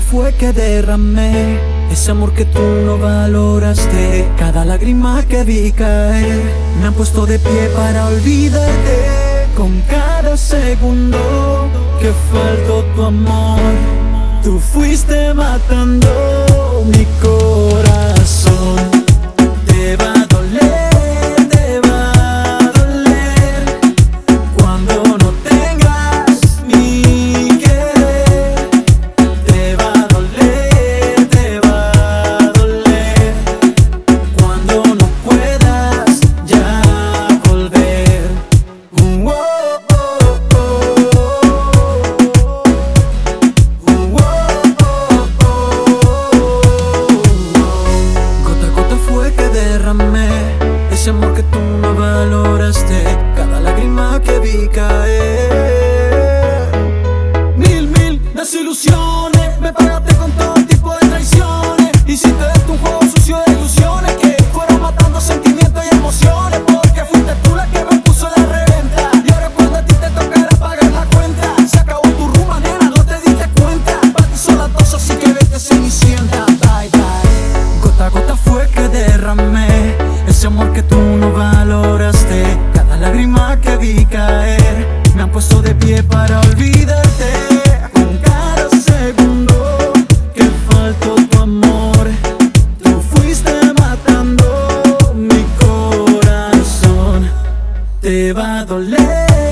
fue que derramé ese amor que tú no valoraste. Cada lágrima que vi caer me han puesto de pie para olvidarte. Con cada segundo que faltó tu amor, tú fuiste matando Cada lágrima que vi caer. Mil, mil desilusiones. Me pagaste con todo tipo de traiciones. Hiciste de un juego sucio de ilusiones que fueron matando sentimientos y emociones. Porque fuiste tú la que me puso la reventa. Y ahora cuando a ti te tocará pagar la cuenta, se acabó tu rumba, nena, no te diste cuenta. Para ti son las dos, así que vete cenicienta. Bye, bye. Gota gota fue que derramé puesto de pie para olvidarte. Con cada segundo que faltó tu amor, tú fuiste matando mi corazón. Te va a doler.